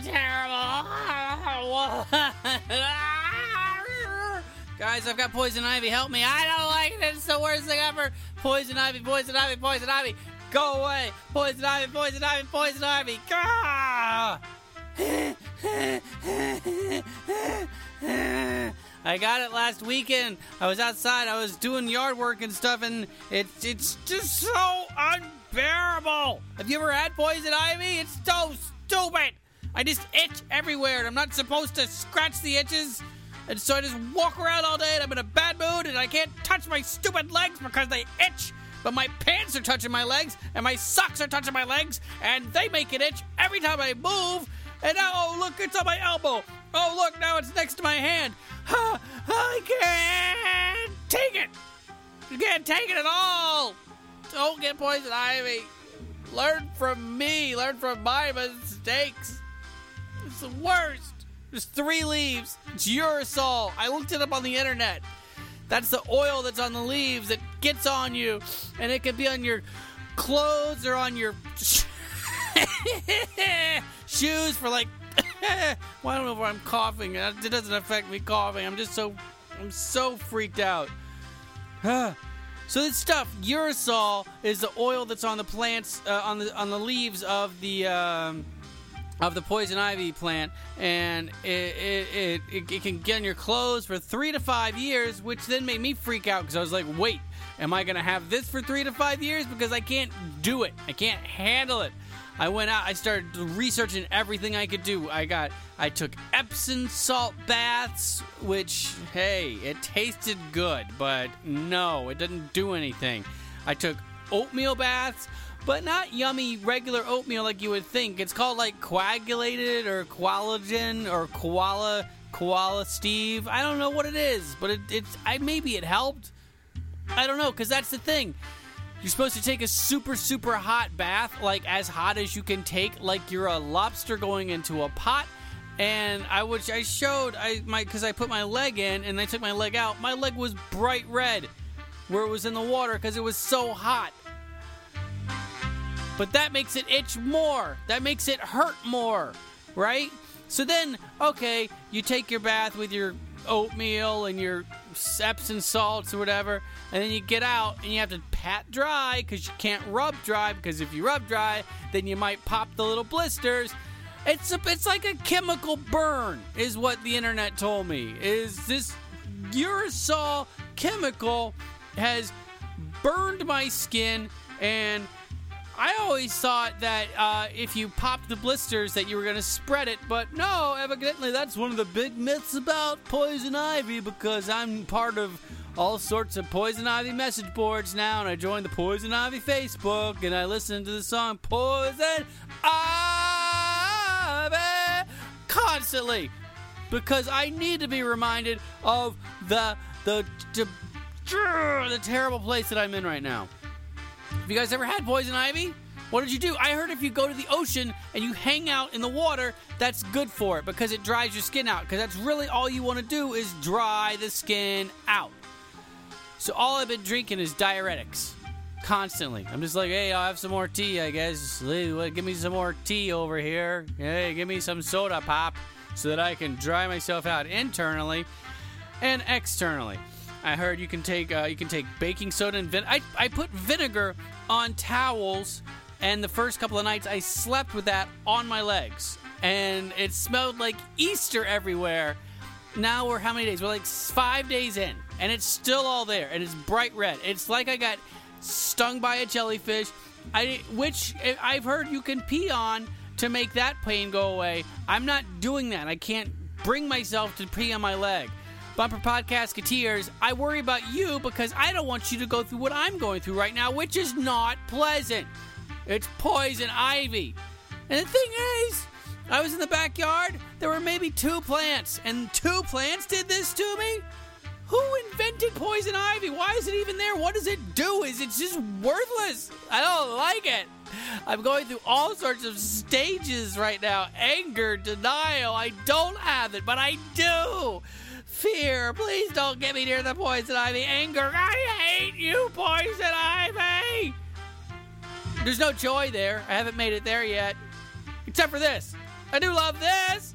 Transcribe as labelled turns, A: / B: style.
A: terrible. Guys, I've got poison ivy. Help me. I don't like it. It's the worst thing ever. Poison ivy, poison ivy, poison ivy. Go away. Poison ivy, poison ivy, poison ivy. I got it last weekend. I was outside. I was doing yard work and stuff, and it's it's just so unbearable. Have you ever had poison ivy? It's so stupid. I just itch everywhere, and I'm not supposed to scratch the itches. And so I just walk around all day, and I'm in a bad mood, and I can't touch my stupid legs because they itch. But my pants are touching my legs, and my socks are touching my legs, and they make it itch every time I move. And now, oh, look, it's on my elbow. Oh, look, now it's next to my hand. I can't take it. You can't take it at all. Don't get poison ivy. Learn from me. Learn from my mistakes. It's the worst. There's three leaves. It's urushiol. I looked it up on the internet. That's the oil that's on the leaves that gets on you, and it can be on your clothes or on your shoes for like. well, I don't know if I'm coughing. It doesn't affect me coughing. I'm just so, I'm so freaked out. so this stuff, urushiol, is the oil that's on the plants, uh, on the on the leaves of the. Um, of the poison ivy plant, and it, it, it, it, can get on your clothes for three to five years, which then made me freak out because I was like, wait, am I going to have this for three to five years? Because I can't do it. I can't handle it. I went out, I started researching everything I could do. I got, I took Epsom salt baths, which, hey, it tasted good, but no, it didn't do anything. I took oatmeal baths but not yummy regular oatmeal like you would think. It's called like coagulated or collagen or koala koala Steve. I don't know what it is, but it, it's I maybe it helped. I don't know because that's the thing. You're supposed to take a super super hot bath, like as hot as you can take, like you're a lobster going into a pot. And I which I showed I my because I put my leg in and I took my leg out. My leg was bright red where it was in the water because it was so hot. But that makes it itch more. That makes it hurt more, right? So then, okay, you take your bath with your oatmeal and your Epsom salts or whatever, and then you get out and you have to pat dry because you can't rub dry because if you rub dry, then you might pop the little blisters. It's a, it's like a chemical burn, is what the internet told me. Is this urushiol chemical has burned my skin and I always thought that uh, if you popped the blisters that you were going to spread it, but no, evidently that's one of the big myths about poison ivy because I'm part of all sorts of poison ivy message boards now, and I joined the poison ivy Facebook, and I listened to the song Poison Ivy constantly because I need to be reminded of the the the, the terrible place that I'm in right now. Have you guys ever had poison ivy? What did you do? I heard if you go to the ocean and you hang out in the water, that's good for it because it dries your skin out. Because that's really all you want to do is dry the skin out. So all I've been drinking is diuretics constantly. I'm just like, hey, I'll have some more tea, I guess. Give me some more tea over here. Hey, give me some soda pop so that I can dry myself out internally and externally. I heard you can take uh, you can take baking soda and vin. I I put vinegar on towels, and the first couple of nights I slept with that on my legs, and it smelled like Easter everywhere. Now we're how many days? We're like five days in, and it's still all there, and it's bright red. It's like I got stung by a jellyfish. I which I've heard you can pee on to make that pain go away. I'm not doing that. I can't bring myself to pee on my leg. Bumper Podcast Cateers, I worry about you because I don't want you to go through what I'm going through right now, which is not pleasant. It's poison ivy. And the thing is, I was in the backyard, there were maybe two plants, and two plants did this to me? Who invented poison ivy? Why is it even there? What does it do? Is it just worthless? I don't like it. I'm going through all sorts of stages right now anger, denial. I don't have it, but I do. Fear, please don't get me near the poison ivy. Anger, I hate you, poison ivy. There's no joy there. I haven't made it there yet. Except for this. I do love this.